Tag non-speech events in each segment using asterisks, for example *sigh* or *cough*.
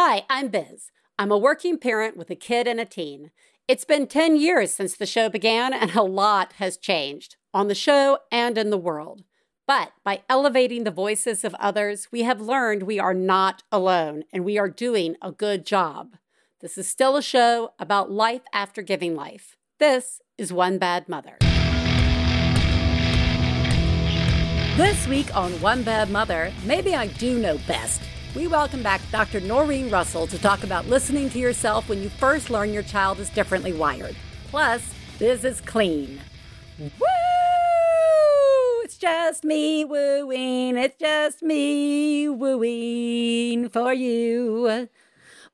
Hi, I'm Biz. I'm a working parent with a kid and a teen. It's been 10 years since the show began, and a lot has changed on the show and in the world. But by elevating the voices of others, we have learned we are not alone and we are doing a good job. This is still a show about life after giving life. This is One Bad Mother. This week on One Bad Mother, maybe I do know best. We welcome back Dr. Noreen Russell to talk about listening to yourself when you first learn your child is differently wired. Plus, this is clean. Woo! It's just me wooing. It's just me wooing for you.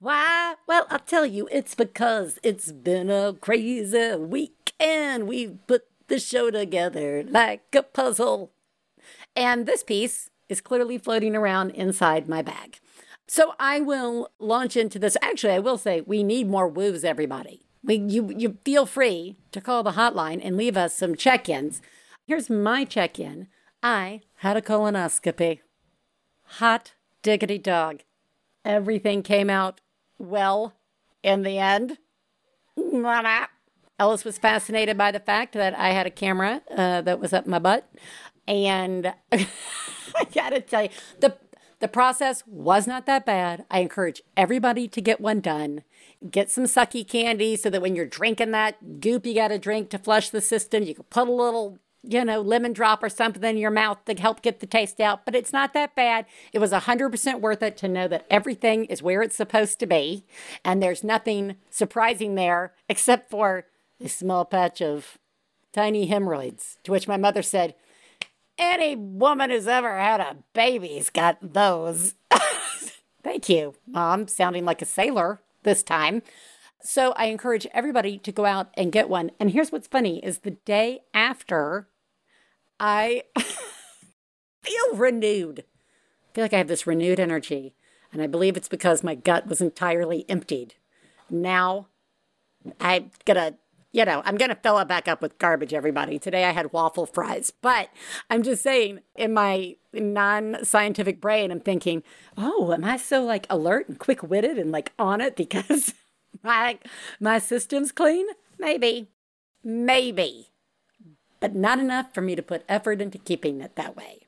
Why? Well, I'll tell you, it's because it's been a crazy week and we've put the show together like a puzzle. And this piece is clearly floating around inside my bag. So I will launch into this. Actually, I will say we need more woos, everybody. We, you, you feel free to call the hotline and leave us some check ins. Here's my check in I had a colonoscopy. Hot diggity dog. Everything came out well in the end. *laughs* Ellis was fascinated by the fact that I had a camera uh, that was up my butt. And *laughs* *laughs* I gotta tell you, the the process was not that bad. I encourage everybody to get one done. Get some sucky candy so that when you're drinking that goop you got to drink to flush the system, you can put a little, you know, lemon drop or something in your mouth to help get the taste out. But it's not that bad. It was 100% worth it to know that everything is where it's supposed to be. And there's nothing surprising there except for a small patch of tiny hemorrhoids. To which my mother said, any woman who's ever had a baby's got those. *laughs* Thank you, Mom, sounding like a sailor this time. So I encourage everybody to go out and get one. And here's what's funny is the day after I *laughs* feel renewed. I feel like I have this renewed energy. And I believe it's because my gut was entirely emptied. Now I'm gonna you know, I'm going to fill it back up with garbage, everybody. Today I had waffle fries, but I'm just saying, in my non scientific brain, I'm thinking, oh, am I so like alert and quick witted and like on it because *laughs* my, my system's clean? Maybe. Maybe. But not enough for me to put effort into keeping it that way.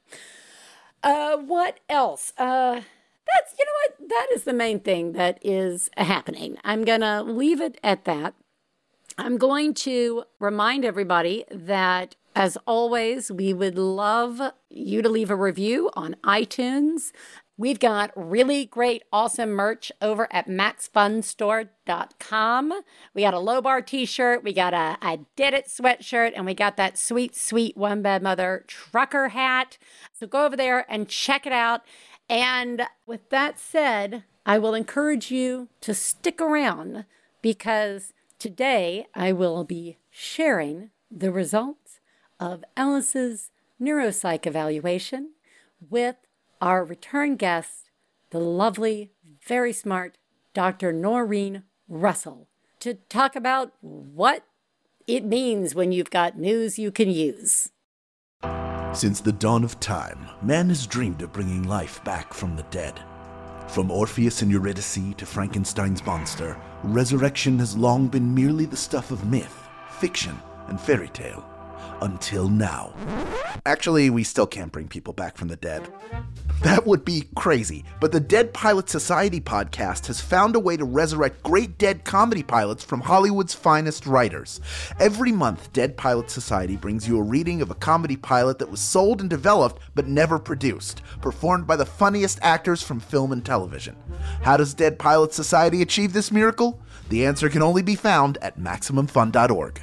Uh, what else? Uh, that's, you know what? That is the main thing that is happening. I'm to leave it at that. I'm going to remind everybody that, as always, we would love you to leave a review on iTunes. We've got really great, awesome merch over at maxfunstore.com. We got a low bar t shirt, we got a I Did It sweatshirt, and we got that sweet, sweet One Bad Mother trucker hat. So go over there and check it out. And with that said, I will encourage you to stick around because Today, I will be sharing the results of Ellis's neuropsych evaluation with our return guest, the lovely, very smart Dr. Noreen Russell, to talk about what it means when you've got news you can use. Since the dawn of time, man has dreamed of bringing life back from the dead. From Orpheus and Eurydice to Frankenstein's monster, resurrection has long been merely the stuff of myth, fiction, and fairy tale. Until now. Actually, we still can't bring people back from the dead. That would be crazy, but the Dead Pilot Society podcast has found a way to resurrect great dead comedy pilots from Hollywood's finest writers. Every month, Dead Pilot Society brings you a reading of a comedy pilot that was sold and developed but never produced, performed by the funniest actors from film and television. How does Dead Pilot Society achieve this miracle? The answer can only be found at MaximumFun.org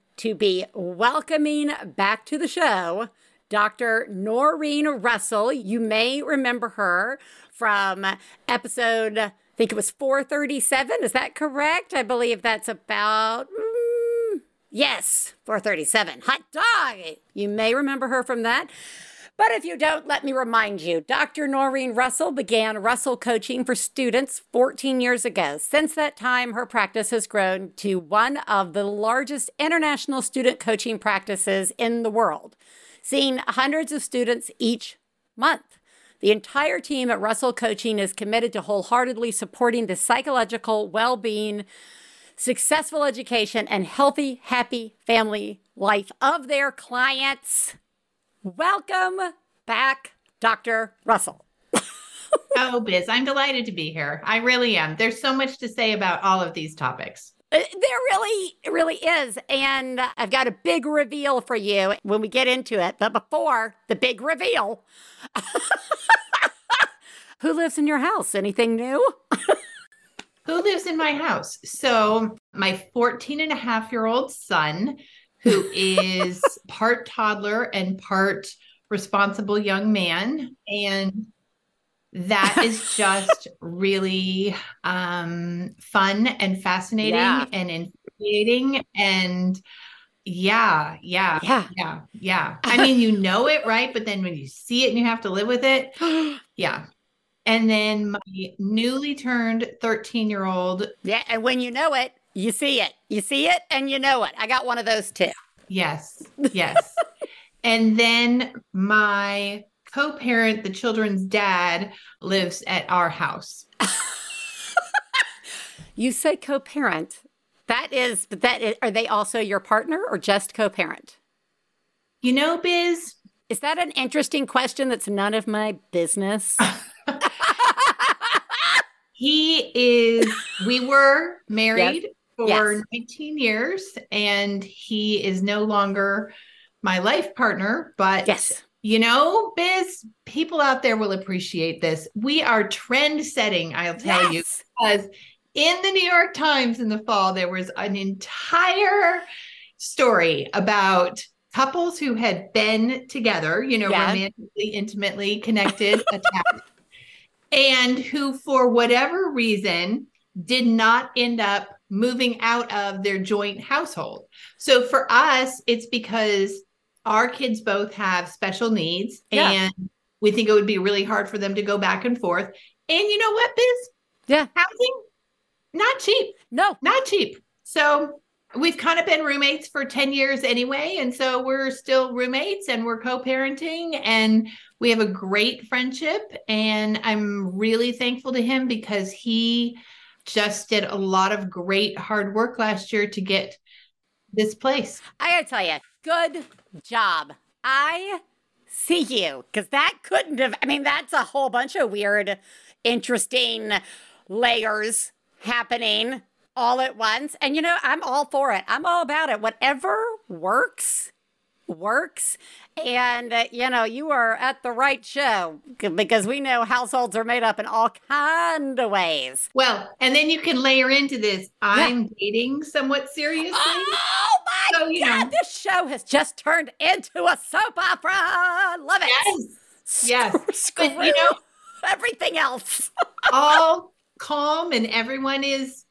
to be welcoming back to the show Dr. Noreen Russell. You may remember her from episode, I think it was 437. Is that correct? I believe that's about. mm, Yes, 437. Hot dog. You may remember her from that. But if you don't, let me remind you Dr. Noreen Russell began Russell coaching for students 14 years ago. Since that time, her practice has grown to one of the largest international student coaching practices in the world, seeing hundreds of students each month. The entire team at Russell Coaching is committed to wholeheartedly supporting the psychological well being successful education, and healthy, happy family life of their clients. Welcome back, Dr. Russell. *laughs* Oh, Biz, I'm delighted to be here. I really am. There's so much to say about all of these topics. Uh, There really, really is. And I've got a big reveal for you when we get into it. But before the big reveal, *laughs* who lives in your house? Anything new? Who lives in my house? So, my 14 and a half year old son, who is part toddler and part responsible young man. And that is *laughs* just really um, fun and fascinating Yeah. and infuriating. And yeah, yeah, Yeah. yeah, yeah. I mean, you know it, right? But then when you see it and you have to live with it, *gasps* yeah. And then my newly turned 13 year old, yeah. And when you know it, you see it. You see it and you know it. I got one of those too. yes, yes. *laughs* and then my co parent, the children's dad, lives at our house. *laughs* You say co parent. That is, but that is, are they also your partner or just co parent? You know, Biz, Is that an interesting question that's none of my business? *laughs* he is, we were married for Yes. 19 years and he is no longer my life partner, but yes. You know, Biz, people out there will appreciate this. We are trend setting, I'll tell you, because in the New York Times in the fall, there was an entire story about couples who had been together, you know, Yeah. romantically, intimately connected, *laughs* attached, and who, for whatever reason, did not end up moving out of their joint household. So for us, it's because our kids both have special needs Yeah. and we think it would be really hard for them to go back and forth. And you know what, Biz? Yeah. Housing, not cheap, No. not cheap. So we've kind of been roommates for 10 years anyway. And so we're still roommates and we're co parenting and we have a great friendship. And I'm really thankful to him because he just did a lot of great hard work last year to get this place. I gotta tell you, good job. I see you because that couldn't have, I mean, that's a whole bunch of weird, interesting layers happening all at once. And you know, I'm all for it. I'm all about it. Whatever works, works. And, uh, you know, you are at the right show because we know households are made up in all kind of ways. Well, and then you can layer into this I'm dating somewhat seriously. Oh my So, God, know. this show has just turned into a soap opera. Love it. Yes. Yes. Screw But you know, everything else. *laughs* all calm and everyone is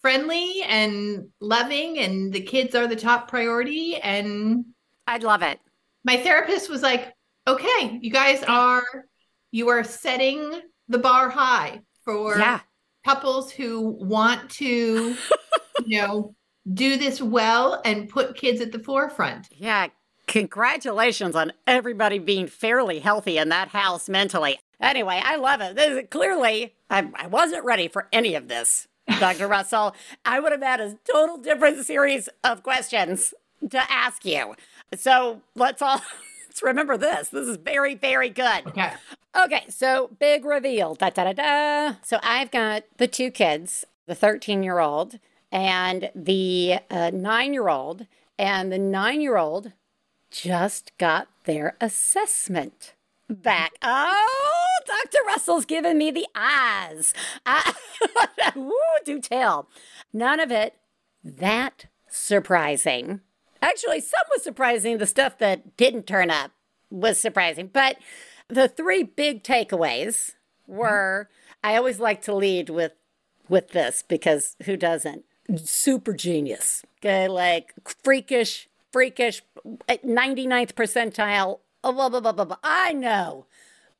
friendly and loving and the kids are the top priority and I'd love it. my therapist was like okay you guys are you are setting the bar high for yeah. couples who want to *laughs* you know do this well and put kids at the forefront Yeah. Congratulations on everybody being fairly healthy in that house mentally. Anyway, I love it. This is clearly, I, I wasn't ready for any of this, Dr. *laughs* Russell. I would have had a total different series of questions to ask you. So let's all *laughs* let's remember this. This is very, very good. okay Okay, so big reveal. Da da da da. So I've got the two kids, the 13 year old and the uh, nine year old. And the nine year old just got their assessment back. Oh, Dr. Russell's giving me the eyes. *laughs* Uh, *laughs* woo, do tell. None of it that surprising. Actually, some was surprising, the stuff that didn't turn up was surprising. But the three big takeaways were I always like to lead with with this because who doesn't? Super genius. Okay, like freakish, freakish, 99th percentile. Oh, blah, blah, blah, blah, blah. I know.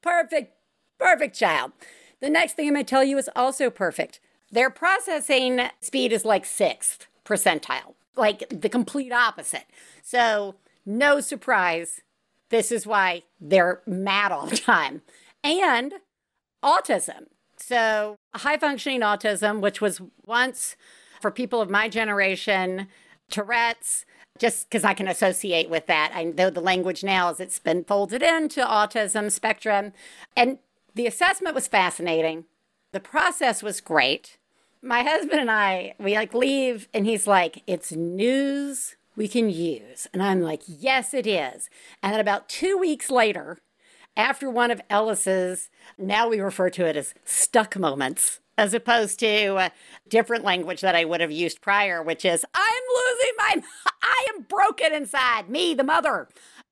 Perfect, perfect child. The next thing I'm going to tell you is also perfect. Their processing speed is like sixth percentile, like the complete opposite. So, no surprise. This is why they're mad all the time. And autism. So, high functioning autism, which was once for people of my generation, Tourette's, just because I can associate with that. I know the language now as it's been folded into autism spectrum. And the assessment was fascinating. The process was great. My husband and I, we like leave, and he's like, it's news we can use. And I'm like, yes, it is. And then about two weeks later, after one of Ellis's, now we refer to it as stuck moments, as opposed to a different language that I would have used prior, which is, I'm losing my, I am broken inside, me, the mother.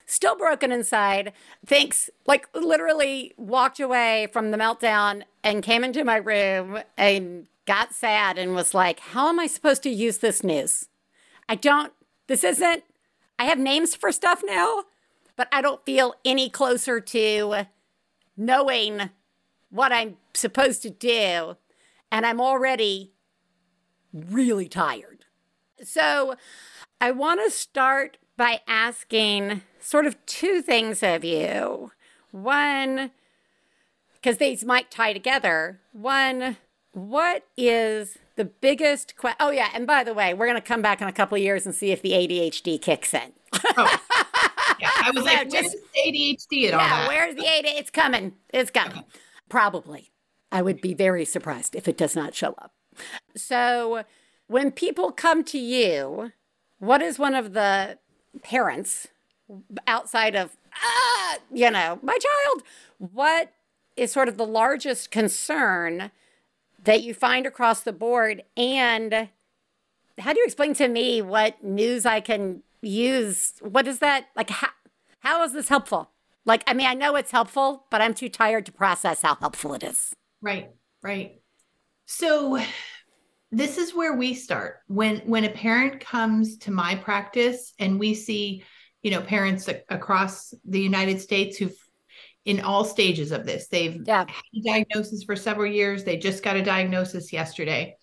Still broken inside, thinks, like, literally walked away from the meltdown and came into my room and got sad and was like, How am I supposed to use this news? I don't, this isn't, I have names for stuff now but I don't feel any closer to knowing what I'm supposed to do. And I'm already really tired. So I want to start by asking sort of two things of you. One, because these might tie together. One, what is the biggest question? Oh, yeah. And by the way, we're going to come back in a couple of years and see if the ADHD kicks in. Oh. *laughs* Yeah, I was like, just, where's ADHD at all yeah, where's the ADHD? It's coming. It's coming. Okay. Probably. I would be very surprised if it does not show up. So when people come to you, what is one of the parents outside of, ah, you know, my child, what is sort of the largest concern that you find across the board? And how do you explain to me what news I can use? What is that like how, how is this helpful? Like i mean i know it's helpful but i'm too tired to process how helpful it is. Right right. So this is where we start. When when a parent comes to my practice and we see you know parents across the united states who've in all stages of this they've yeah. had a diagnosis for several years they just got a diagnosis yesterday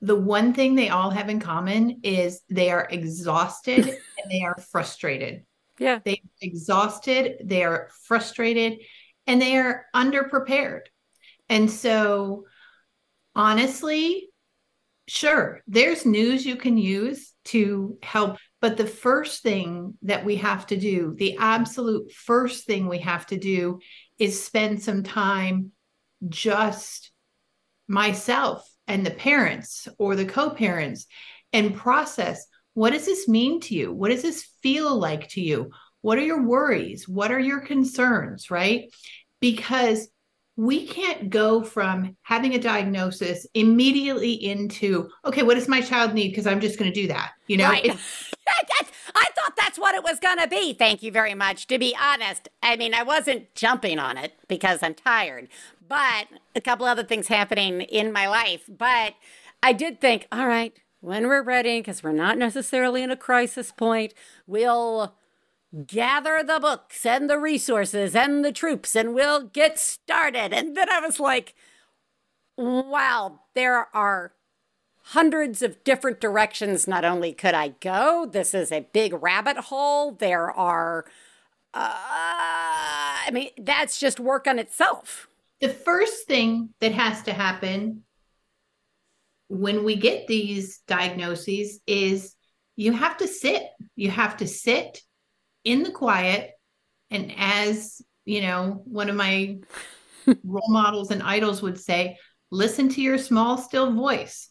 the one thing they all have in common is they are exhausted *laughs* and they are frustrated. Yeah. They're exhausted, they are frustrated, and they are underprepared. And so, honestly, sure, there's news you can use to help. But the first thing that we have to do, the absolute first thing we have to do is spend some time just myself and the parents or the co-parents and process what does this mean to you? What does this feel like to you? What are your worries? What are your concerns right? Because we can't go from having a diagnosis immediately into okay what does my child need because i'm just going to do that you know right. *laughs* i thought that's what it was going to be thank you very much to be honest i mean i wasn't jumping on it because i'm tired but a couple other things happening in my life. But I did think, all right, when we're ready, because we're not necessarily in a crisis point, we'll gather the books and the resources and the troops and we'll get started. And then I was like, wow, there are hundreds of different directions not only could I go, this is a big rabbit hole. There are, uh, I mean, that's just work on itself the first thing that has to happen when we get these diagnoses is you have to sit. You have to sit in the quiet. And as you know, one of my *laughs* role models and idols would say, listen to your small, still voice.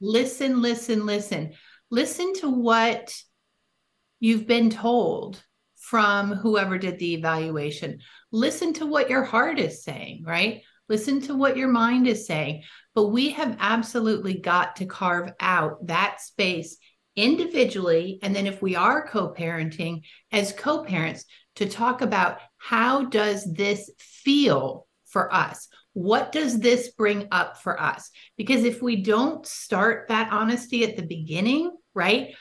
Listen, listen, listen. Listen to what you've been told from whoever did the evaluation. Listen to what your heart is saying, right? Listen to what your mind is saying. But we have absolutely got to carve out that space individually. And then if we are co parenting as co parents, to talk about how does this feel for us? What does this bring up for us? Because if we don't start that honesty at the beginning, right?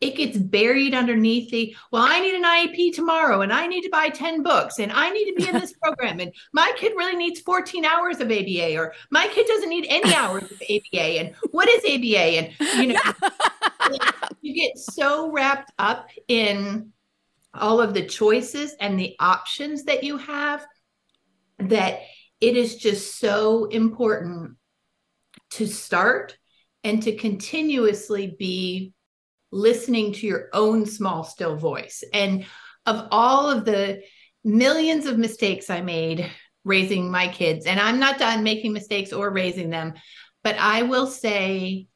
It gets buried underneath the, well, I need an IEP tomorrow and I need to buy 10 books and I need to be in this program. And my kid really needs 14 hours of ABA or my kid doesn't need any hours of ABA. And what is ABA? And, you know, *laughs* *laughs* you get so wrapped up in all of the choices and the options that you have that it is just so important to start and to continuously be listening to your own small still voice. And of all of the millions of mistakes i made raising my kids and i'm not done making mistakes or raising them but i will say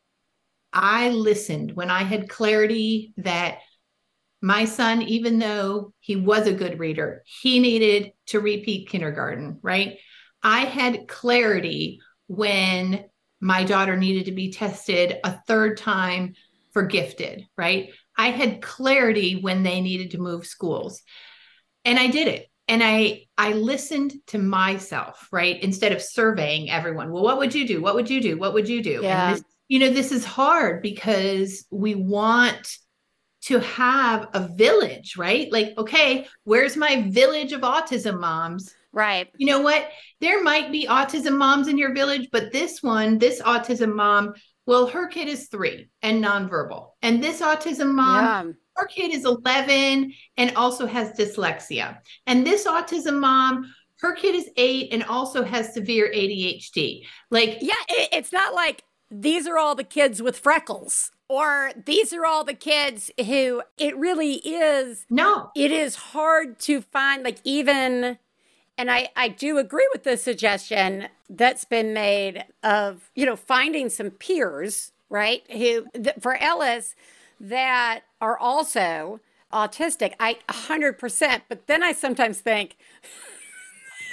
i listened when i had clarity that my son, even though he was a good reader, he needed to repeat kindergarten, right? I had clarity when my daughter needed to be tested a third time for gifted, right? I had clarity when they needed to move schools. And I did it. And I I listened to myself, right? Instead of surveying everyone. Well, what would you do? What would you do? What would you do? Yeah. This, you know, this is hard because we want to have a village, right? Like, okay, where's my village of autism moms? Right. You know what? There might be autism moms in your village, but this one, this autism mom, well, her kid is three and nonverbal. And this autism mom, Yeah. her kid is 11 and also has dyslexia. And this autism mom, her kid is eight and also has severe ADHD. Like, Yeah, it, it's not like these are all the kids with freckles or these are all the kids who it really is no, it is hard to find like even and I I do agree with the suggestion that's been made of you know finding some peers right who th- for Ellis that are also autistic. I 100% but then I sometimes think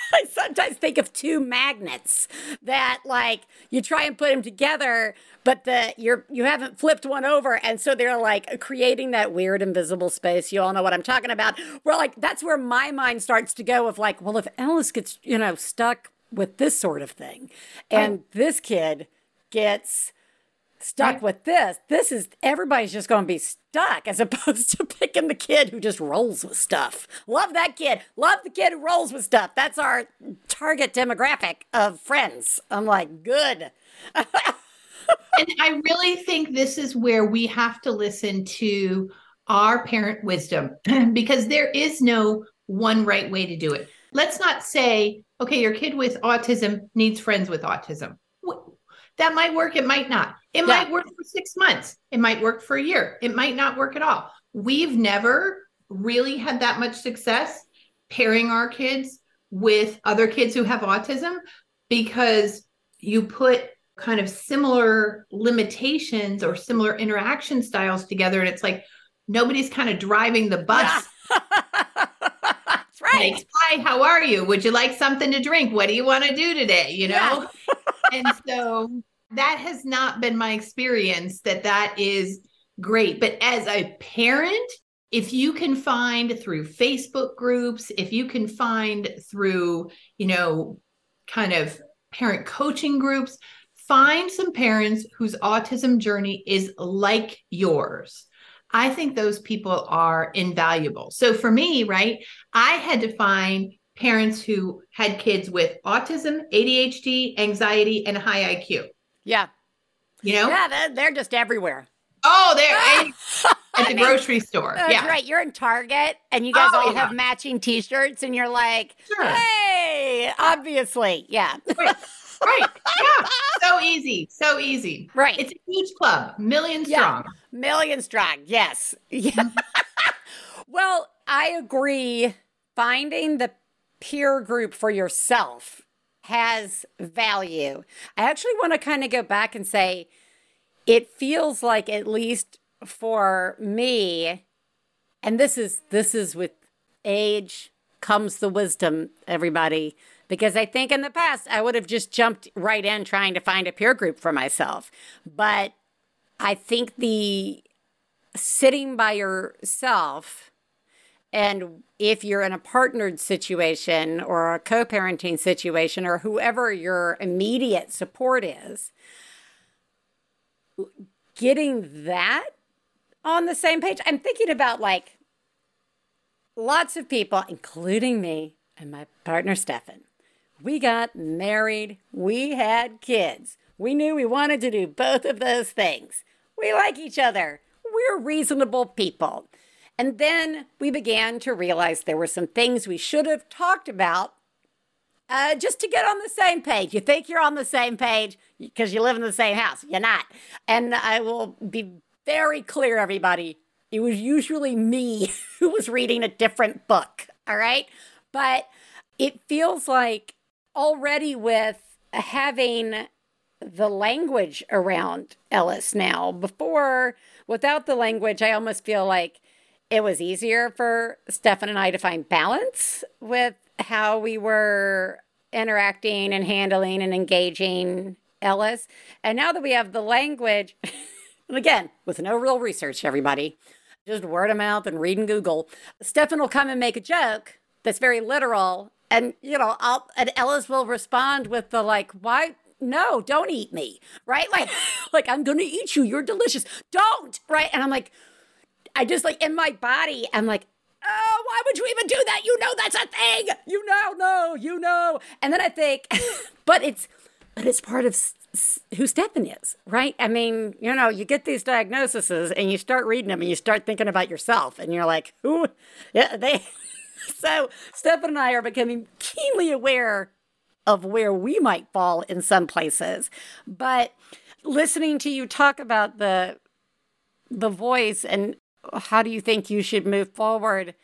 *laughs* I sometimes think of two magnets that like you try and put them together, but the you're you haven't flipped one over, and so they're like creating that weird invisible space. You all know what I'm talking about. Where like that's where my mind starts to go of like, well, if Ellis gets you know stuck with this sort of thing, and this kid gets stuck Right. with this. This is everybody's just going to be stuck as *laughs* opposed to picking the kid who just rolls with stuff. Love that kid. Love the kid who rolls with stuff. That's our target demographic of friends. I'm like, good. *laughs* and I really think this is where we have to listen to our parent wisdom *clears throat* because there is no one right way to do it. Let's not say, okay, your kid with autism needs friends with autism. That might work, it might not. It Yeah. might work for six months, it might work for a year, it might not work at all. We've never really had that much success pairing our kids with other kids who have autism because you put kind of similar limitations or similar interaction styles together and it's like nobody's kind of driving the bus. *laughs* That's right. like hi how are you? Would you like something to drink? What do you want to do today? You know? *laughs* And so that has not been my experience that that is great but as a parent if you can find through facebook groups if you can find through you know kind of parent coaching groups find some parents whose autism journey is like yours I think those people are invaluable. So for me, right, I had to find parents who had kids with autism, ADHD, anxiety, and high IQ. Yeah. You know? Yeah, they're, they're just everywhere. Oh, they're ah! *laughs* at the grocery store. That's yeah. right. You're in Target and you guys Oh, all yeah. have matching t shirts and you're like, Sure. hey, obviously. Yeah. Right. right. Yeah. *laughs* So easy. So easy. Right. It's a huge club, million Yeah. strong. Million strong, yes. *laughs* Yeah. Mm-hmm. well, I agree. Finding the peer group for yourself has value. I actually want to kind of go back and say it feels like at least for me and this is this is with age comes the wisdom everybody because I think in the past I would have just jumped right in trying to find a peer group for myself. But I think the sitting by yourself And if you're in a partnered situation or a co parenting situation or whoever your immediate support is, getting that on the same page. I'm thinking about like lots of people, including me and my partner, Stefan. We got married, we had kids. We knew we wanted to do both of those things. We like each other. We're reasonable people. And then we began to realize there were some things we should have talked about uh, just to get on the same page. You think you're on the same page because you live in the same house. You're not. And I will be very clear, everybody. It was usually me *laughs* who was reading a different book. All right. But it feels like already with having the language around Ellis now, before, without the language, I almost feel like it was easier for Stefan and I to find balance with how we were interacting and handling and engaging Ellis. And now that we have the language, *laughs* and again, with no real research, everybody, just word of mouth and reading Google, Stefan will come and make a joke that's very literal. And, you know, I'll, and Ellis will respond with the like, why? No, don't eat me. Right. *laughs* Like, like I'm going to eat you. You're delicious. Don't. Right. And I'm like, I just like in my body, I'm like, oh, why would you even do that? You know that's a thing. You know, no, you know. And then I think, *laughs* but it's, but it's part of who Stefan is, right? I mean, you know, you get these diagnoses and you start reading them and you start thinking about yourself and you're like, who? *laughs* Yeah, they. *laughs* so Stefan and I are becoming keenly aware of where we might fall in some places, but listening to you talk about the the voice and how do you think you should move forward?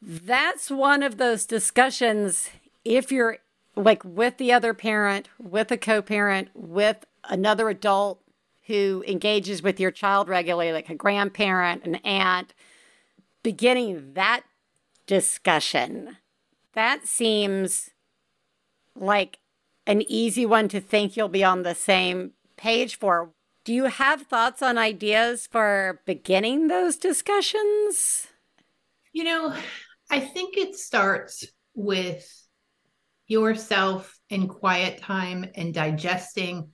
That's one of those discussions. If you're like with the other parent, with a co parent, with another adult who engages with your child regularly, like a grandparent, an aunt, beginning that discussion, that seems like an easy one to think you'll be on the same page for. Do you have thoughts on ideas for beginning those discussions? You know, I think it starts with yourself in quiet time and digesting.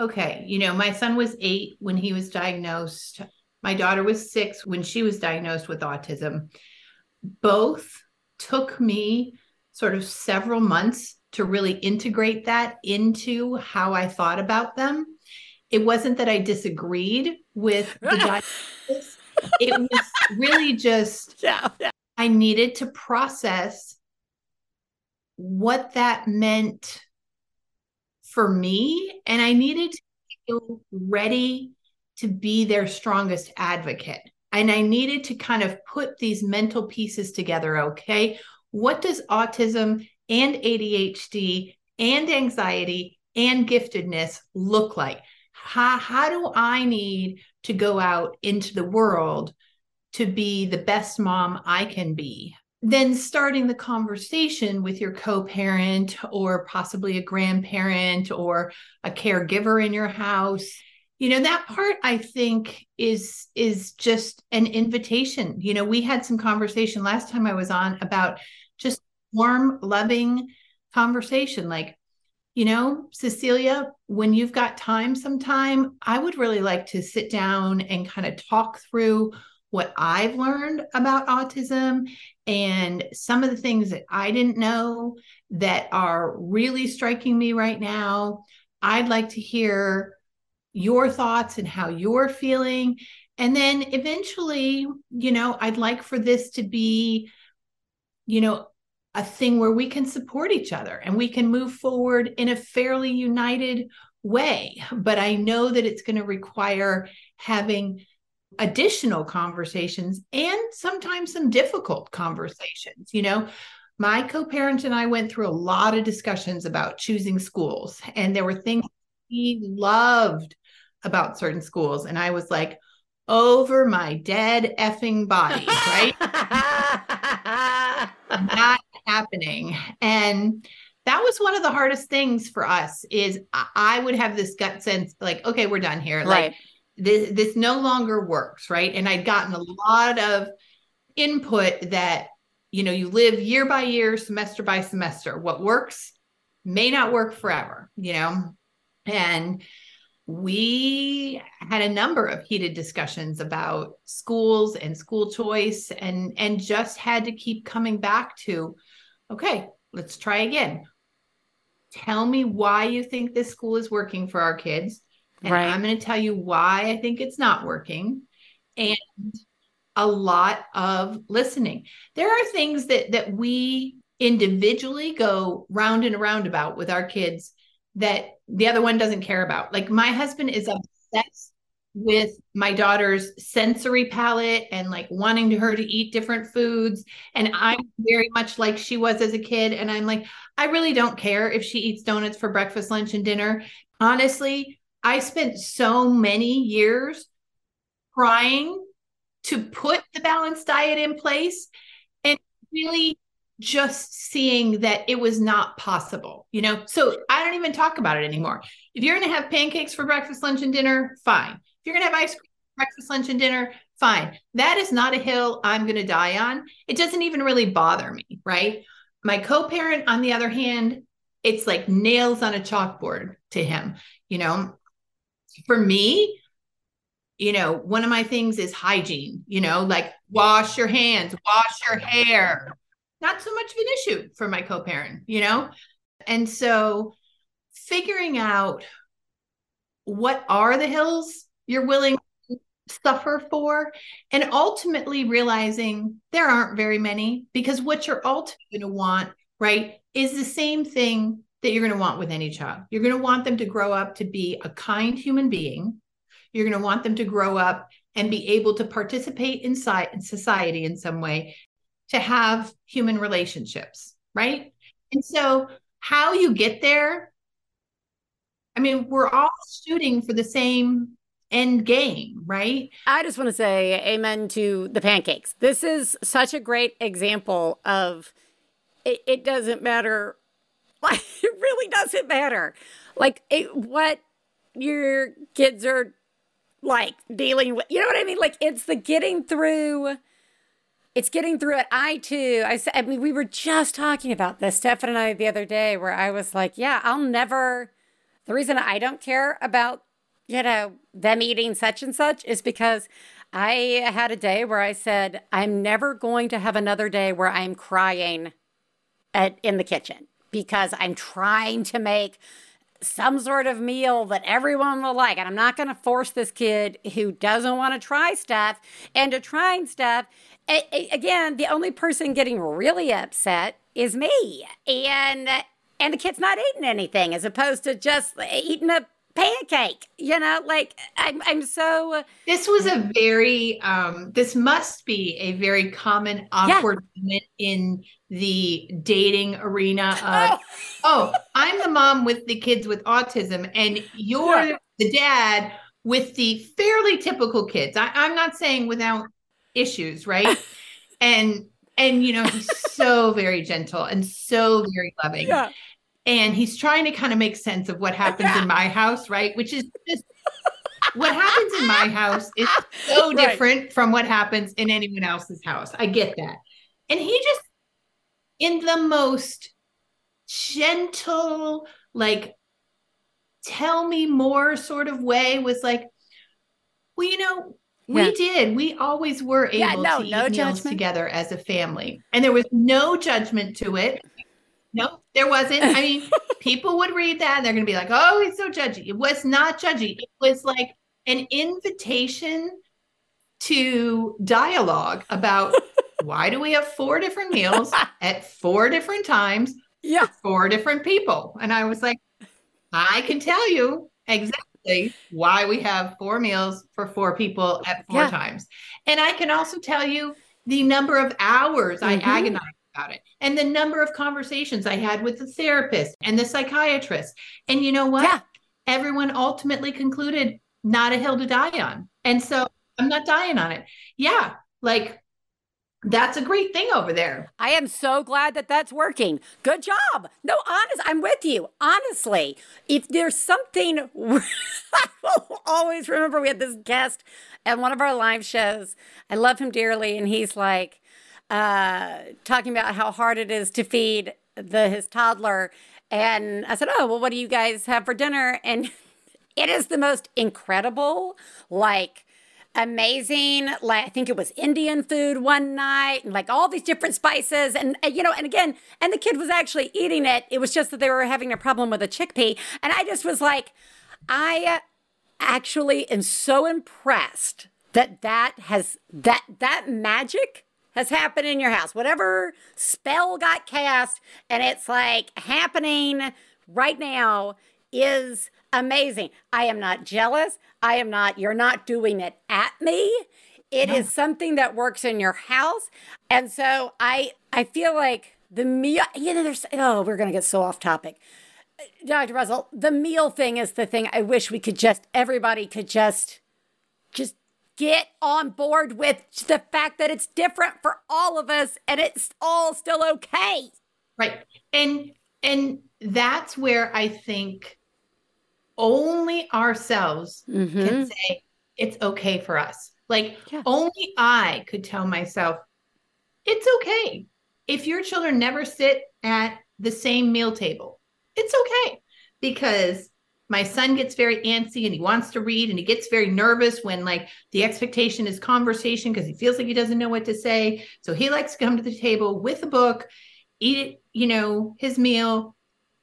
Okay, you know, my son was eight when he was diagnosed. My daughter was six when she was diagnosed with autism. Both took me sort of several months to really integrate that into how I thought about them it wasn't that I disagreed with the *laughs* diagnosis. it was really just *laughs* yeah, yeah. I needed to process what that meant for me. And I needed to feel ready to be their strongest advocate. And I needed to kind of put these mental pieces together. Okay. What does autism and ADHD and anxiety and giftedness look like? How, how do I need to go out into the world to be the best mom I can be? Then starting the conversation with your co parent or possibly a grandparent or a caregiver in your house you know that part i think is is just an invitation you know we had some conversation last time i was on about just warm loving conversation like you know, Cecilia, when you've got time sometime, I would really like to sit down and kind of talk through what I've learned about autism and some of the things that I didn't know that are really striking me right now. I'd like to hear your thoughts and how you're feeling. And then eventually, you know, I'd like for this to be, you know, a thing where we can support each other and we can move forward in a fairly united way. But I know that it's going to require having additional conversations and sometimes some difficult conversations. You know, my co parent and I went through a lot of discussions about choosing schools, and there were things he loved about certain schools. And I was like, over my dead effing body, right? *laughs* Not happening. And that was one of the hardest things for us is I would have this gut sense like, okay, we're done here. Right. Like this, this no longer works. Right. And I'd gotten a lot of input that you know you live year by year semester by semester what works may not work forever you know and we had a number of heated discussions about schools and school choice and and just had to keep coming back to okay let's try again tell me why you think this school is working for our kids and right. i'm going to tell you why i think it's not working and a lot of listening there are things that that we individually go round and around about with our kids that the other one doesn't care about. Like my husband is obsessed with my daughter's sensory palate and like wanting to her to eat different foods. And I'm very much like she was as a kid. And I'm like, I really don't care if she eats donuts for breakfast, lunch, and dinner. Honestly, I spent so many years trying to put the balanced diet in place and really just seeing that it was not possible, you know? So I don't even talk about it anymore. If you're going to have pancakes for breakfast, lunch, and dinner, fine. You're going to have ice cream breakfast, lunch, and dinner, fine. That is not a hill I'm going to die on. It doesn't even really bother me, right? My co parent, on the other hand, it's like nails on a chalkboard to him, you know? For me, you know, one of my things is hygiene, you know, like wash your hands, wash your hair, not so much of an issue for my co-parent, you know? And so figuring out what are the hills you're willing to suffer for and ultimately realizing there aren't very many because what you're ultimately going to want, right, is the same thing that you're going to want with any child. You're going to want them to grow up to be a kind human being. You're going to want them to grow up and be able to participate in society in some way to have human relationships, right? And so, how you get there, I mean, we're all shooting for the same end game, right? I just want to say amen to the pancakes. This is such a great example of it, it doesn't matter. *laughs* Like, it really doesn't matter. Like, it, what your kids are like dealing with, you know what I mean? Like, it's the getting through it's getting through it. I too. I said. I mean, we were just talking about this, Stefan and I, the other day, where I was like, "Yeah, I'll never." The reason I don't care about you know them eating such and such is because I had a day where I said, "I'm never going to have another day where I'm crying at in the kitchen because I'm trying to make." some sort of meal that everyone will like. And I'm not going to force this kid who doesn't want to try stuff into trying stuff again, the only person getting really upset is me, and and the kid's not eating anything, as opposed to just eating a pancake. You know, like I'm I'm so. This was a very um. This must be a very common awkward yeah. moment in the dating arena of oh. *laughs* oh i'm the mom with the kids with autism and you're yeah. the dad with the fairly typical kids I, i'm not saying without issues, right? *laughs* and and you know, he's so very gentle and so very loving. Yeah. And he's trying to kind of make sense of what happens yeah. in my house, right? Which is just what happens in my house is so *laughs* right. different from what happens in anyone else's house. I get that. And he just in the most gentle, like tell me more sort of way was like, well, you know, we yeah. did. We always were able yeah, no, to eat no meals judgment. together as a family, and there was no judgment to it. No, there wasn't. I mean, *laughs* people would read that and they're going to be like, "Oh, he's so judgy." It was not judgy. It was like an invitation to dialogue about *laughs* why do we have four different meals at four different times? Yeah, four different people. And I was like, I can tell you exactly why we have four meals for four people at four yeah. times. And I can also tell you the number of hours mm-hmm. I agonized about it and the number of conversations I had with the therapist and the psychiatrist. And you know what? Yeah. Everyone ultimately concluded not a hill to die on. And so I'm not dying on it. Yeah. Like that's a great thing over there. I am so glad that that's working. Good job. No, honest, I'm with you. Honestly, if there's something, *laughs* I will always remember we had this guest at one of our live shows. I love him dearly, and he's like, uh, talking about how hard it is to feed the his toddler, and I said, "Oh, well, what do you guys have for dinner?" And *laughs* it is the most incredible, like amazing. Like I think it was Indian food one night, and like all these different spices, and, and you know, and again, and the kid was actually eating it. It was just that they were having a problem with a chickpea, and I just was like, I actually am so impressed that that has that that magic has happened in your house. Whatever spell got cast, and it's like happening right now is amazing. I am not jealous. I am not, you're not doing it at me. It no. is something that works in your house. And so I I feel like the meal, you know, there's, oh, we're going to get so off topic. Dr. Russell, the meal thing is the thing I wish we could just, everybody could just, just get on board with the fact that it's different for all of us and it's all still okay. Right. And, and that's where I think only ourselves mm-hmm. can say it's okay for us. Like yeah. only I could tell myself it's okay. If your children never sit at the same meal table, it's okay because my son gets very antsy and he wants to read and he gets very nervous when like the expectation is conversation because he feels like he doesn't know what to say so he likes to come to the table with a book eat it you know his meal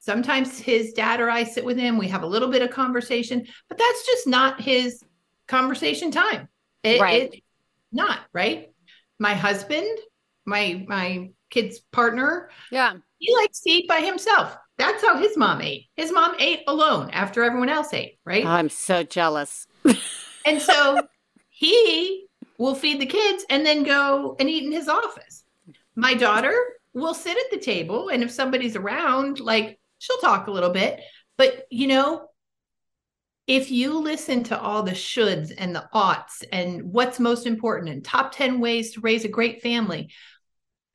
Sometimes his dad or I sit with him, we have a little bit of conversation, but that's just not his conversation time. It, right. It, not right. My husband, my my kid's partner, yeah, he likes to eat by himself. That's how his mom ate. His mom ate alone after everyone else ate, right? Oh, I'm so jealous. *laughs* and so he will feed the kids and then go and eat in his office. My daughter will sit at the table, and if somebody's around, like she'll talk a little bit. But, you know, if you listen to all the shoulds and the oughts and what's most important and top 10 ways to raise a great family,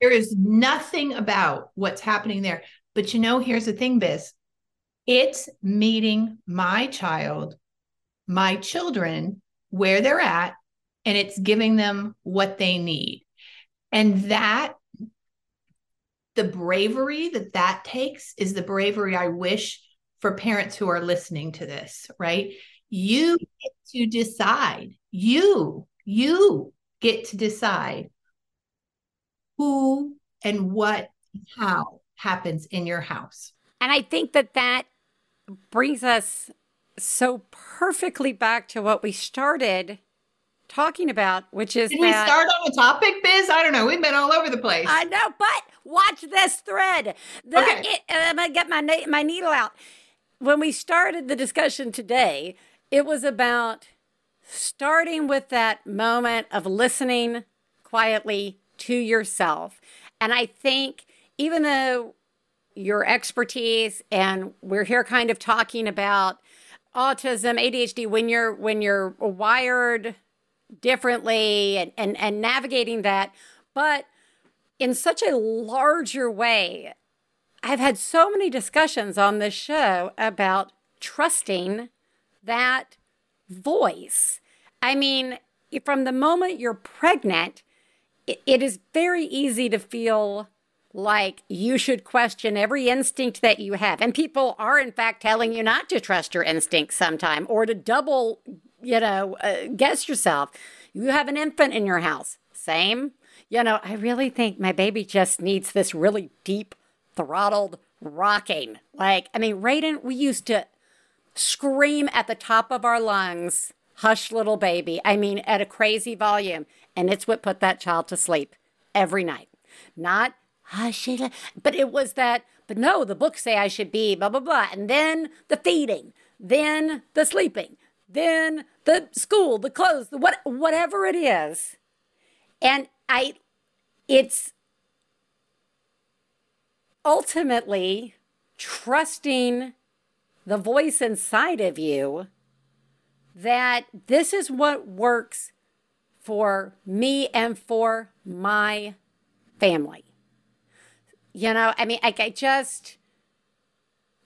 there is nothing about what's happening there. But you know, here's the thing, Biz it's meeting my child, my children, where they're at, and it's giving them what they need. And that the bravery that that takes is the bravery I wish for parents who are listening to this, right? You get to decide. You, you get to decide who and what, how happens in your house. And I think that that brings us so perfectly back to what we started talking about, which is Did that, we start on a topic, Biz? I don't know. We've been all over the place. I know, but watch this thread. The, okay. It, I'm gonna get my my needle out. When we started the discussion today, it was about starting with that moment of listening quietly to yourself, and I think even though your expertise and we're here kind of talking about autism adhd when you're when you're wired differently and, and, and navigating that. But in such a larger way, I've had so many discussions on this show about trusting that voice. I mean, from the moment you're pregnant, it, it is very easy to feel like you should question every instinct that you have. And people are, in fact, telling you not to trust your instincts sometime or to double you know, uh, guess yourself. You have an infant in your house. Same. You know, I really think my baby just needs this really deep, throttled rocking. Like, I mean, Raiden, we used to scream at the top of our lungs, hush, little baby. I mean, at a crazy volume. And it's what put that child to sleep every night. Not Ah, hush, but it was that, but no, the books say I should be blah, blah, blah. And then the feeding, then the sleeping, then the school, the clothes, the what whatever it is. And I it's ultimately trusting the voice inside of you that this is what works for me and for my family. You know, I mean, I, I just,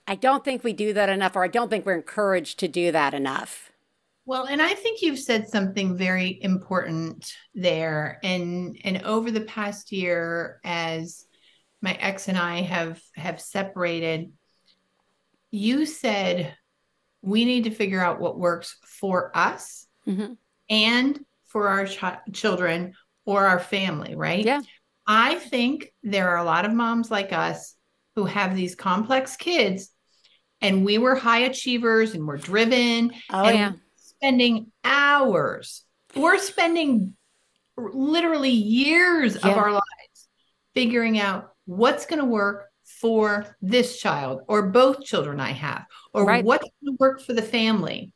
I don't think we do that enough, or I don't think we're encouraged to do that enough. Well, and I think you've said something very important there. And and over the past year, as my ex and I have have separated, you said we need to figure out what works for us Mm-hmm. and for our ch- children or our family, right? Yeah. I think there are a lot of moms like us who have these complex kids and we were high achievers and we're driven Oh, and yeah. spending hours. We're spending literally years Yeah. of our lives figuring out what's going to work for this child or both children I have, or Right. what's going to work for the family.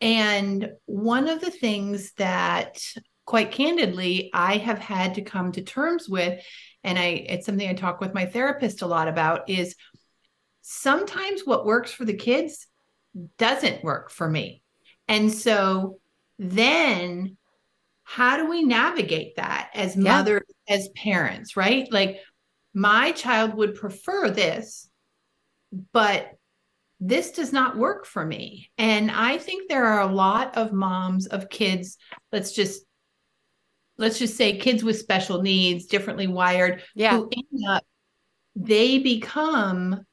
And one of the things that, quite candidly, I have had to come to terms with, and I it's something I talk with my therapist a lot about, is sometimes what works for the kids doesn't work for me. And so then how do we navigate that as Yeah. mothers, as parents, right? Like my child would prefer this, but this does not work for me. And I think there are a lot of moms of kids, let's just let's just say kids with special needs, differently wired, Yeah. who end up they become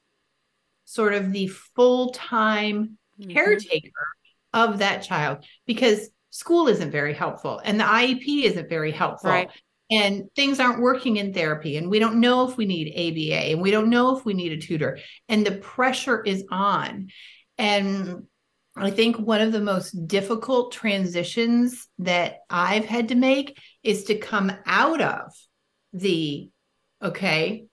sort of the full-time Mhm. caretaker of that child because school isn't very helpful and the IEP isn't very helpful. Right. And things aren't working in therapy, and we don't know if we need ABA, and we don't know if we need a tutor, and the pressure is on. And I think one of the most difficult transitions that I've had to make is to come out of the okay,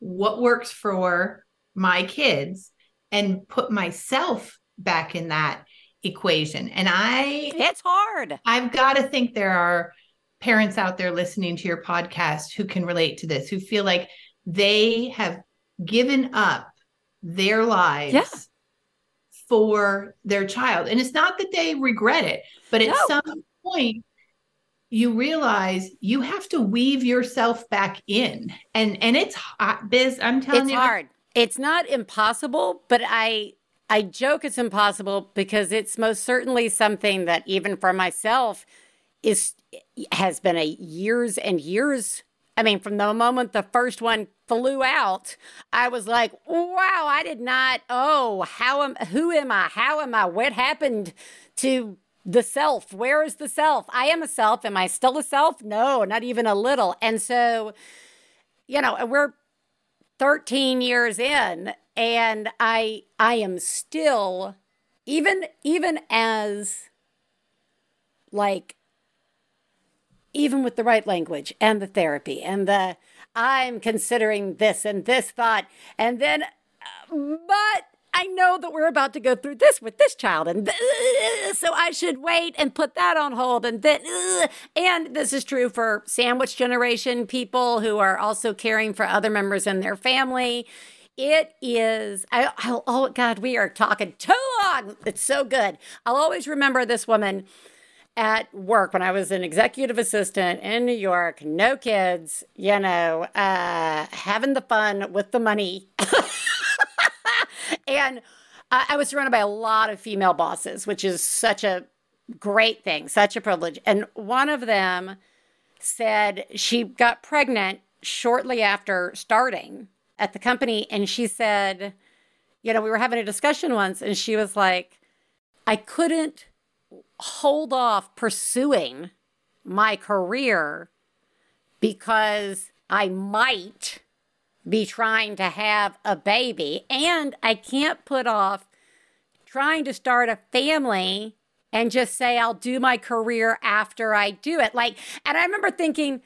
what works for my kids and put myself back in that equation. And I It's hard. I've got to think there are parents out there listening to your podcast who can relate to this, who feel like they have given up their lives Yeah. For their child. And it's not that they regret it, but at No. some point, you realize you have to weave yourself back in. And and it's hot, Biz, I'm telling It's you. It's hard. It's not impossible, but I I joke it's impossible because it's most certainly something that even for myself is has been a years and years. I mean, from the moment the first one flew out, I was like, "Wow, I did not. Oh, how am? Who am I? How am I? What happened to the self? Where is the self? I am a self. Am I still a self? No, not even a little. And so, you know, we're 13 years in and i i am still even even as like even with the right language and the therapy and the i'm considering this and this thought and then but I know that we're about to go through this with this child, and so I should wait and put that on hold. And then, and this is true for sandwich generation people who are also caring for other members in their family. It is, I, I, oh God, we are talking too long. It's so good. I'll always remember this woman at work when I was an executive assistant in New York, no kids, you know, uh, having the fun with the money. *laughs* and uh, I was surrounded by a lot of female bosses, which is such a great thing, such a privilege. And one of them said she got pregnant shortly after starting at the company. And she said, you know, we were having a discussion once, and she was like, I couldn't hold off pursuing my career because I might be trying to have a baby and I can't put off trying to start a family and just say I'll do my career after I do it. Like, and I remember thinking,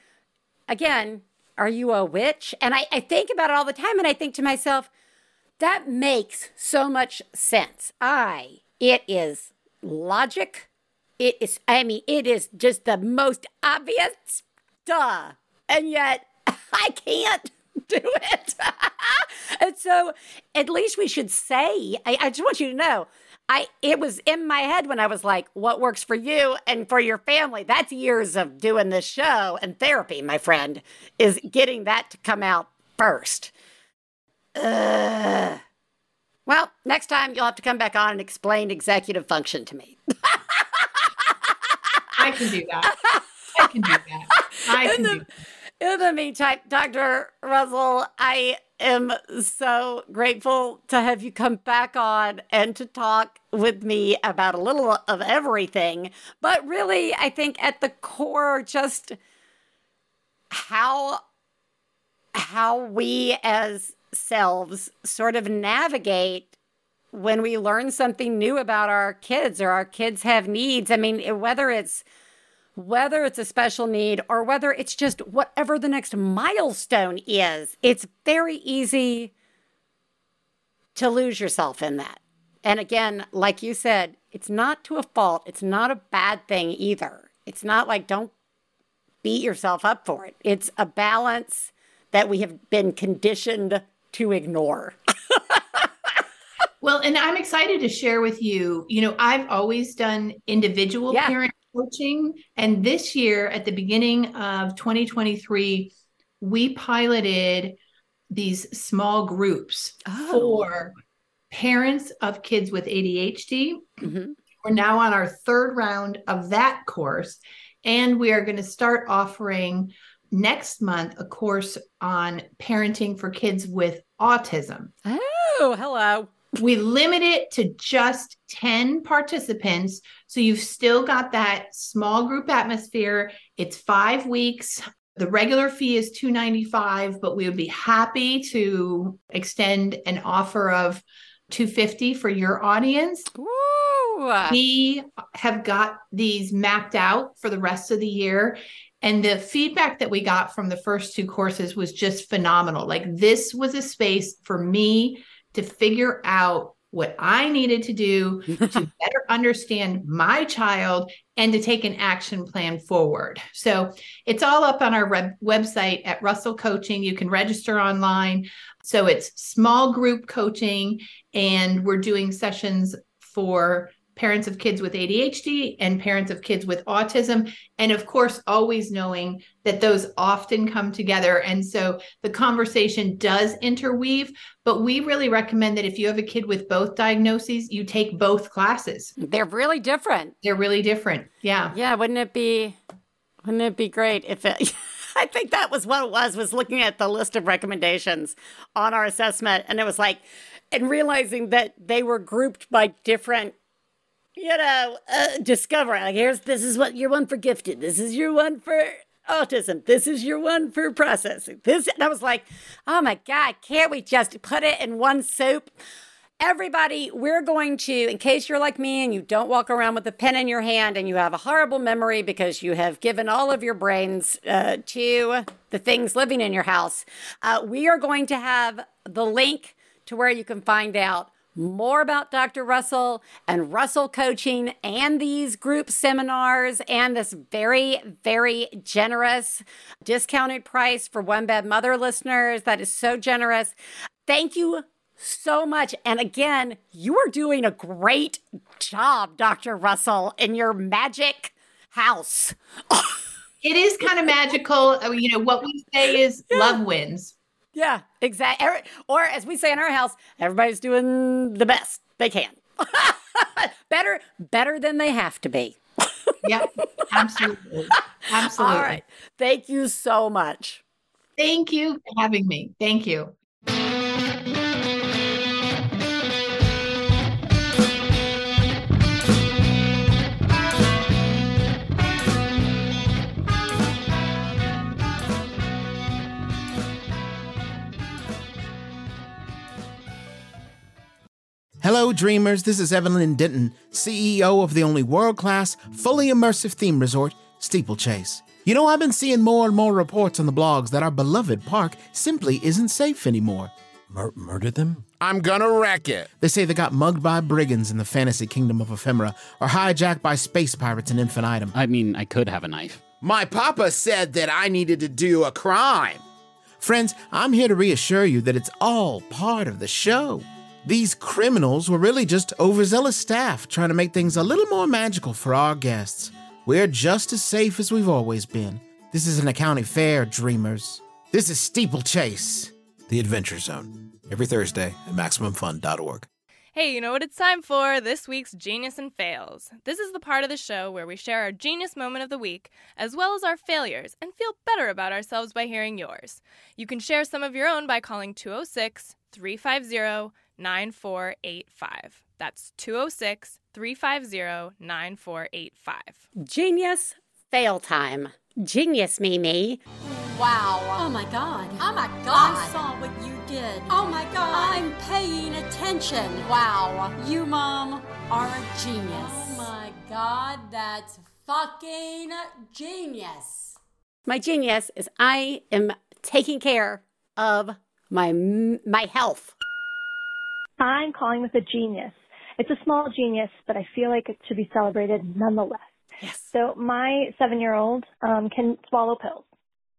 again, are you a witch? And I, I think about it all the time and I think to myself, that makes so much sense. I, it is logic. It is, I mean, it is just the most obvious, duh. And yet *laughs* I can't *laughs* do it. *laughs* and so at least we should say, I, I just want you to know, I it was in my head when I was like, what works for you and for your family? That's years of doing this show and therapy, my friend, is getting that to come out first. Ugh. Well, next time you'll have to come back on and explain executive function to me. I can do that. I can do that. I *laughs* can do that. In the meantime, Dr. Russell, I am so grateful to have you come back on and to talk with me about a little of everything. But really, I think at the core, just how how we as selves sort of navigate when we learn something new about our kids or our kids have needs. I mean, whether it's whether it's a special need or whether it's just whatever the next milestone is, it's very easy to lose yourself in that. And again, like you said, it's not to a fault, it's not a bad thing either. It's not like don't beat yourself up for it. It's a balance that we have been conditioned to ignore. *laughs* well, and I'm excited to share with you, you know, I've always done individual yeah. parent coaching. And this year, at the beginning of 2023, we piloted these small groups oh. for parents of kids with ADHD. Mm-hmm. We're now on our third round of that course. And we are going to start offering next month a course on parenting for kids with autism. Oh, hello we limit it to just 10 participants. So you've still got that small group atmosphere. It's five weeks. The regular fee is 295, but we would be happy to extend an offer of 250 for your audience. Ooh. We have got these mapped out for the rest of the year. And the feedback that we got from the first two courses was just phenomenal. Like, this was a space for me to figure out what I needed to do to *laughs* better understand my child and to take an action plan forward. So it's all up on our web- website at Russell Coaching. You can register online. So it's small group coaching, and we're doing sessions for parents of kids with ADHD and parents of kids with autism. And of course, always knowing that those often come together. And so the conversation does interweave, but we really recommend that if you have a kid with both diagnoses, you take both classes. They're really different. They're really different. Yeah. Yeah. Wouldn't it be, wouldn't it be great if it, *laughs* I think that was what it was, was looking at the list of recommendations on our assessment. And it was like, and realizing that they were grouped by different you know, uh, discovering like here's this is what your one for gifted. This is your one for autism. This is your one for processing. This and I was like, oh my god, can't we just put it in one soup? Everybody, we're going to, in case you're like me and you don't walk around with a pen in your hand and you have a horrible memory because you have given all of your brains uh, to the things living in your house, uh, we are going to have the link to where you can find out more about Dr. Russell and Russell coaching and these group seminars and this very, very generous discounted price for One Bad Mother listeners. That is so generous. Thank you so much. And again, you are doing a great job, Dr. Russell, in your magic house. *laughs* it is kind of magical. Uh, you know, what we say is love wins. Yeah, exactly. Or as we say in our house, everybody's doing the best they can. *laughs* better, better than they have to be. *laughs* yep, absolutely. Absolutely. All right. Thank you so much. Thank you for having me. Thank you. Hello, dreamers. This is Evelyn Denton, CEO of the only world class, fully immersive theme resort, Steeplechase. You know, I've been seeing more and more reports on the blogs that our beloved park simply isn't safe anymore. Mur- murdered them? I'm gonna wreck it. They say they got mugged by brigands in the fantasy kingdom of ephemera or hijacked by space pirates in infinitum. I mean, I could have a knife. My papa said that I needed to do a crime. Friends, I'm here to reassure you that it's all part of the show. These criminals were really just overzealous staff trying to make things a little more magical for our guests. We're just as safe as we've always been. This isn't a county fair, dreamers. This is Steeplechase. The Adventure Zone. Every Thursday at MaximumFun.org. Hey, you know what it's time for? This week's Genius and Fails. This is the part of the show where we share our genius moment of the week, as well as our failures, and feel better about ourselves by hearing yours. You can share some of your own by calling 206 350 9485. That's 206 350 9485. Genius fail time. Genius, Mimi. Wow. Oh my god. Oh my God. I saw what you did. Oh my god. I'm paying attention. Wow. You, Mom, are a genius. Oh my god, that's fucking genius. My genius is I am taking care of my my health. I'm calling with a genius. It's a small genius, but I feel like it should be celebrated nonetheless. Yes. So my seven-year-old um, can swallow pills.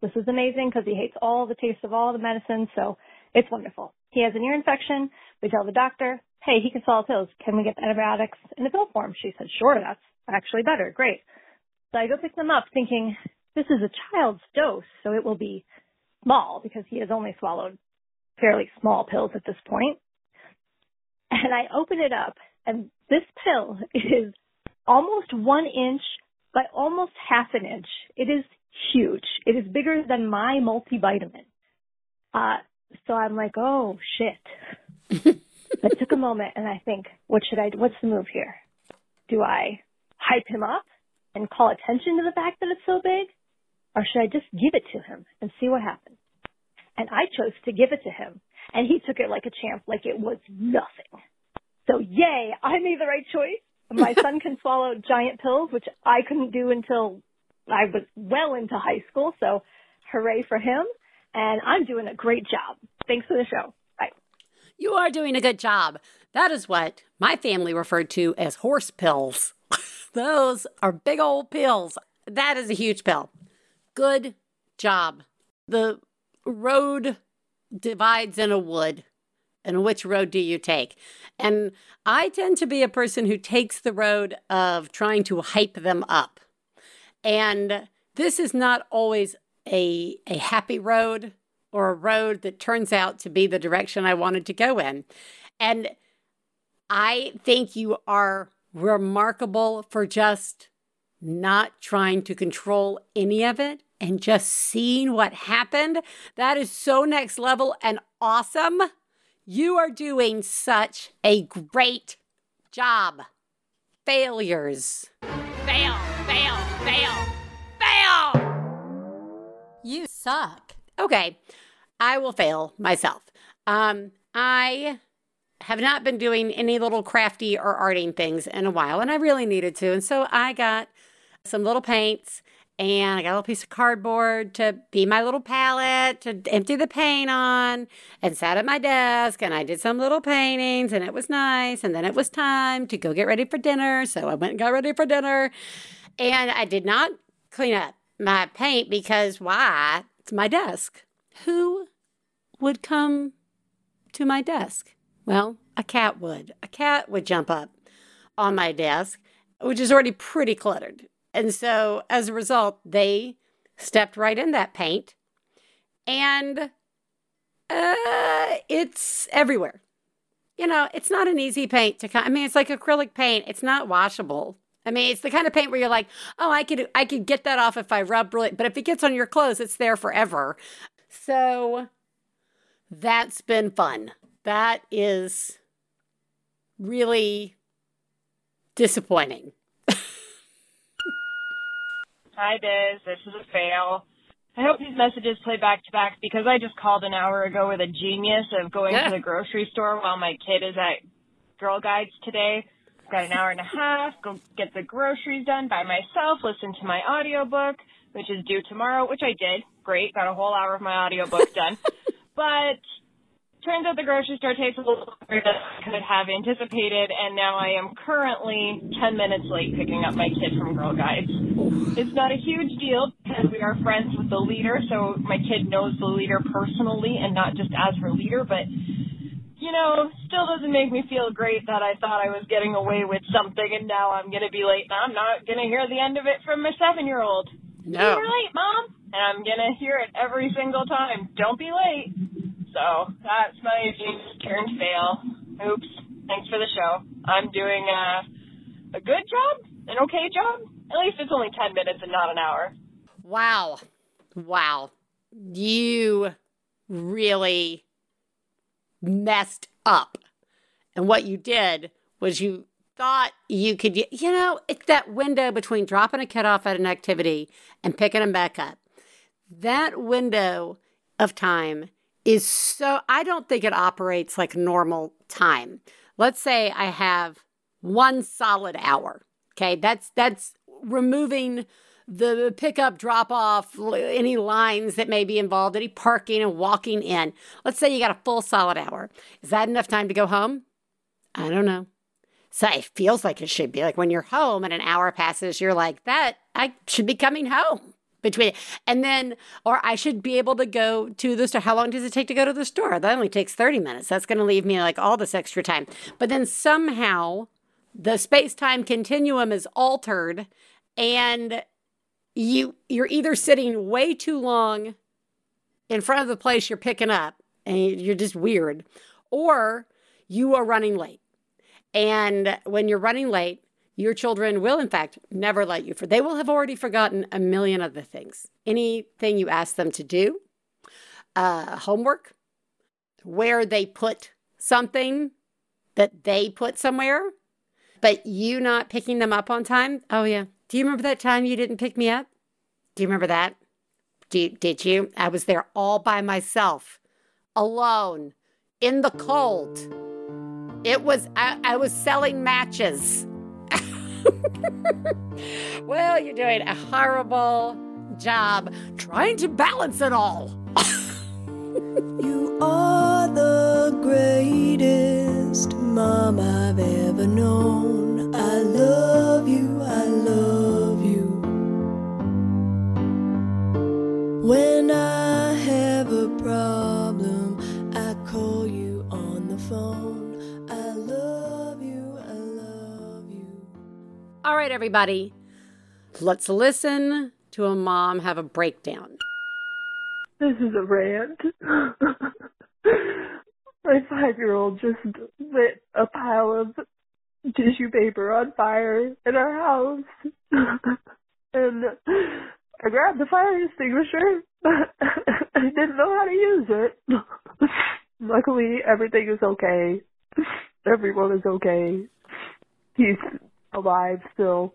This is amazing because he hates all the taste of all the medicine, so it's wonderful. He has an ear infection. We tell the doctor, hey, he can swallow pills. Can we get antibiotics in the pill form? She said, sure, that's actually better. Great. So I go pick them up thinking, this is a child's dose, so it will be small because he has only swallowed fairly small pills at this point. And I open it up and this pill is almost one inch by almost half an inch. It is huge. It is bigger than my multivitamin. Uh, so I'm like, oh shit. I took a moment and I think, what should I, Do? what's the move here? Do I hype him up and call attention to the fact that it's so big? Or should I just give it to him and see what happens? And I chose to give it to him and he took it like a champ, like it was nothing. So yay, I made the right choice. My *laughs* son can swallow giant pills, which I couldn't do until I was well into high school. So hooray for him. And I'm doing a great job. Thanks for the show. Bye. You are doing a good job. That is what my family referred to as horse pills. *laughs* Those are big old pills. That is a huge pill. Good job. The road divides in a wood. And which road do you take? And I tend to be a person who takes the road of trying to hype them up. And this is not always a, a happy road or a road that turns out to be the direction I wanted to go in. And I think you are remarkable for just not trying to control any of it and just seeing what happened. That is so next level and awesome. You are doing such a great job. Failures. Fail, fail, fail, fail! You suck. Okay, I will fail myself. Um, I have not been doing any little crafty or arting things in a while, and I really needed to. And so I got some little paints and I got a little piece of cardboard to be my little palette to empty the paint on and sat at my desk and I did some little paintings and it was nice. And then it was time to go get ready for dinner. So I went and got ready for dinner and I did not clean up my paint because why? It's my desk. Who would come to my desk? Well, a cat would. A cat would jump up on my desk, which is already pretty cluttered. And so as a result, they stepped right in that paint and uh, it's everywhere. You know, it's not an easy paint to come. I mean, it's like acrylic paint. It's not washable. I mean, it's the kind of paint where you're like, "Oh, I could I could get that off if I rub really," but if it gets on your clothes, it's there forever. So that's been fun. That is really disappointing. Hi, Biz. This is a fail. I hope these messages play back to back because I just called an hour ago with a genius of going Yeah. to the grocery store while my kid is at Girl Guides today. I've got an hour and a half, go get the groceries done by myself, listen to my audiobook, which is due tomorrow, which I did. Great. Got a whole hour of my audiobook done. *laughs* but turns out the grocery store takes a little longer than I could have anticipated, and now I am currently 10 minutes late picking up my kid from Girl Guides. It's not a huge deal because we are friends with the leader, so my kid knows the leader personally and not just as her leader, but you know, still doesn't make me feel great that I thought I was getting away with something and now I'm gonna be late and I'm not gonna hear the end of it from my seven year old. No. You're late, Mom. And I'm gonna hear it every single time. Don't be late. So that's my genius turned fail. Oops. Thanks for the show. I'm doing uh, a good job, an okay job. At least it's only 10 minutes and not an hour. Wow. Wow. You really messed up. And what you did was you thought you could, you know, it's that window between dropping a kid off at an activity and picking them back up. That window of time is so, I don't think it operates like normal time. Let's say I have one solid hour. Okay. That's, that's removing the pickup, drop off, any lines that may be involved, any parking and walking in. Let's say you got a full solid hour. Is that enough time to go home? I don't know. So it feels like it should be. Like when you're home and an hour passes, you're like, that, I should be coming home between and then or I should be able to go to the store. How long does it take to go to the store? That only takes 30 minutes. That's going to leave me like all this extra time. But then somehow the space-time continuum is altered and you you're either sitting way too long in front of the place you're picking up and you're just weird or you are running late. And when you're running late, your children will, in fact, never let you for. They will have already forgotten a million other things. Anything you ask them to do, uh, homework, where they put something that they put somewhere, but you not picking them up on time. Oh, yeah. Do you remember that time you didn't pick me up? Do you remember that? Do did you? I was there all by myself, alone, in the cold. It was, I, I was selling matches. *laughs* well, you're doing a horrible job trying to balance it all. *laughs* you are the greatest mom I've ever known. I love you, I love you. When I All right, everybody, let's listen to a mom have a breakdown. This is a rant. *laughs* My five year old just lit a pile of tissue paper on fire in our house. *laughs* and I grabbed the fire extinguisher. but *laughs* I didn't know how to use it. Luckily, everything is okay. Everyone is okay. He's alive still,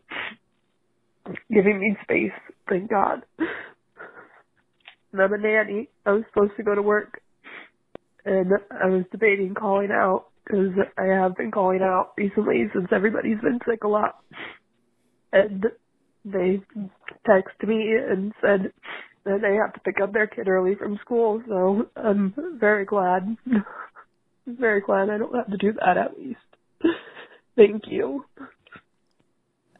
giving me space. Thank God. And I'm a nanny. I was supposed to go to work, and I was debating calling out because I have been calling out recently since everybody's been sick a lot. And they texted me and said that they have to pick up their kid early from school, so I'm very glad. *laughs* very glad I don't have to do that at least. Thank you.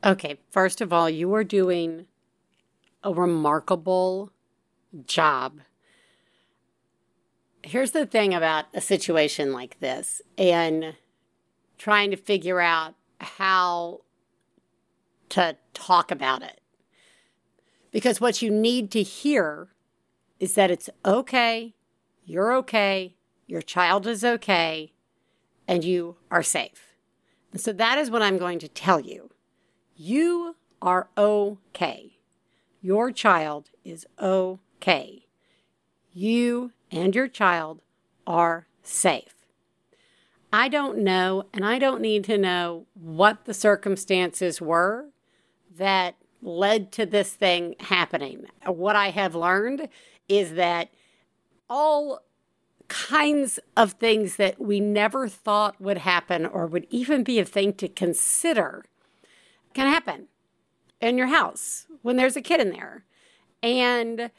Okay, first of all, you are doing a remarkable job. Here's the thing about a situation like this and trying to figure out how to talk about it. Because what you need to hear is that it's okay, you're okay, your child is okay, and you are safe. And so that is what I'm going to tell you. You are okay. Your child is okay. You and your child are safe. I don't know, and I don't need to know what the circumstances were that led to this thing happening. What I have learned is that all kinds of things that we never thought would happen or would even be a thing to consider can happen in your house when there's a kid in there. And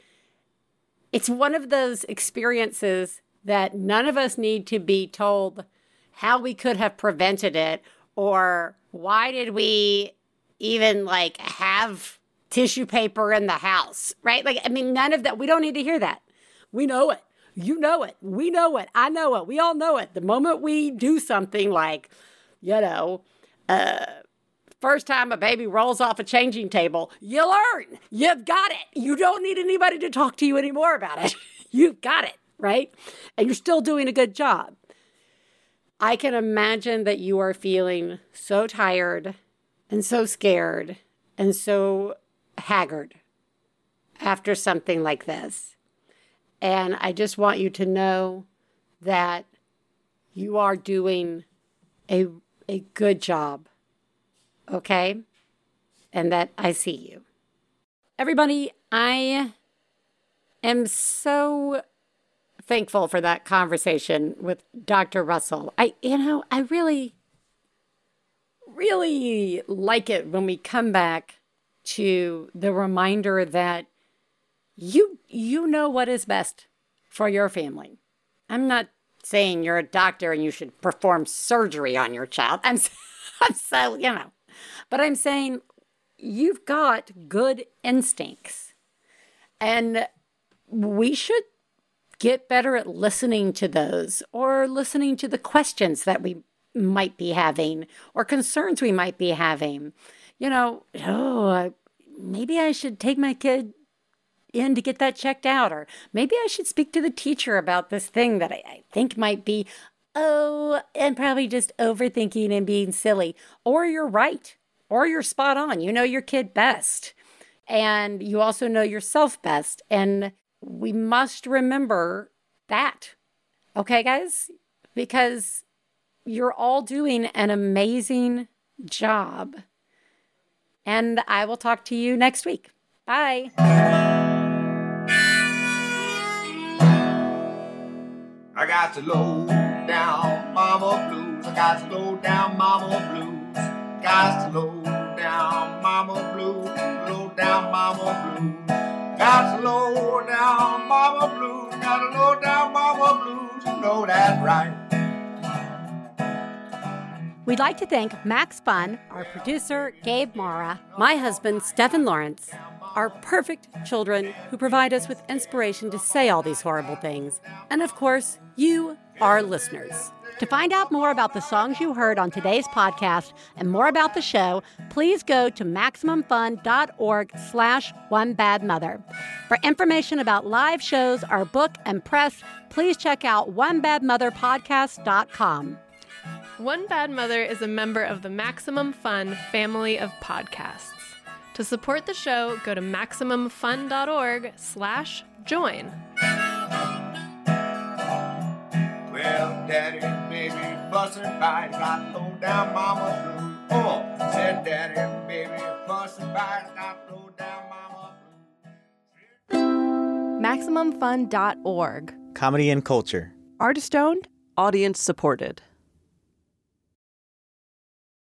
it's one of those experiences that none of us need to be told how we could have prevented it or why did we even like have tissue paper in the house, right? Like, I mean, none of that. We don't need to hear that. We know it. You know it. We know it. I know it. We all know it. The moment we do something like, you know, uh, first time a baby rolls off a changing table, you learn. You've got it. You don't need anybody to talk to you anymore about it. *laughs* You've got it, right? And you're still doing a good job. I can imagine that you are feeling so tired and so scared and so haggard after something like this. And I just want you to know that you are doing a, a good job, okay? And that I see you. Everybody, I am so thankful for that conversation with Dr. Russell. I, you know, I really, really like it when we come back to the reminder that you you know what is best for your family. I'm not saying you're a doctor and you should perform surgery on your child. I'm, *laughs* I'm so, you know, but I'm saying you've got good instincts. And we should get better at listening to those or listening to the questions that we might be having or concerns we might be having. You know, oh, maybe I should take my kid in to get that checked out, or maybe I should speak to the teacher about this thing that I, I think might be, oh, and probably just overthinking and being silly. Or you're right, or you're spot on. You know your kid best, and you also know yourself best. And we must remember that. Okay, guys? Because you're all doing an amazing job. And I will talk to you next week. Bye. I got to low down mama blues. I got to low down mama blues. To low down mama blues. Low down mama blues. Got to low down mama blues. Got to low down mama blues. You know that right. We'd like to thank Max Fun, our producer, Gabe Mara, my husband, Stephen Lawrence, our perfect children who provide us with inspiration to say all these horrible things, and of course, you, our listeners. To find out more about the songs you heard on today's podcast and more about the show, please go to MaximumFun.org slash One Bad Mother. For information about live shows, our book, and press, please check out OneBadMotherPodcast.com. One Bad Mother is a member of the Maximum Fun family of podcasts. To support the show, go to MaximumFun.org slash join. Well, daddy, baby, fussing fight, got low down mama blues. Oh, said daddy, baby, fussing fight, got low down mama MaximumFun.org. Comedy and culture. Artist owned, audience supported.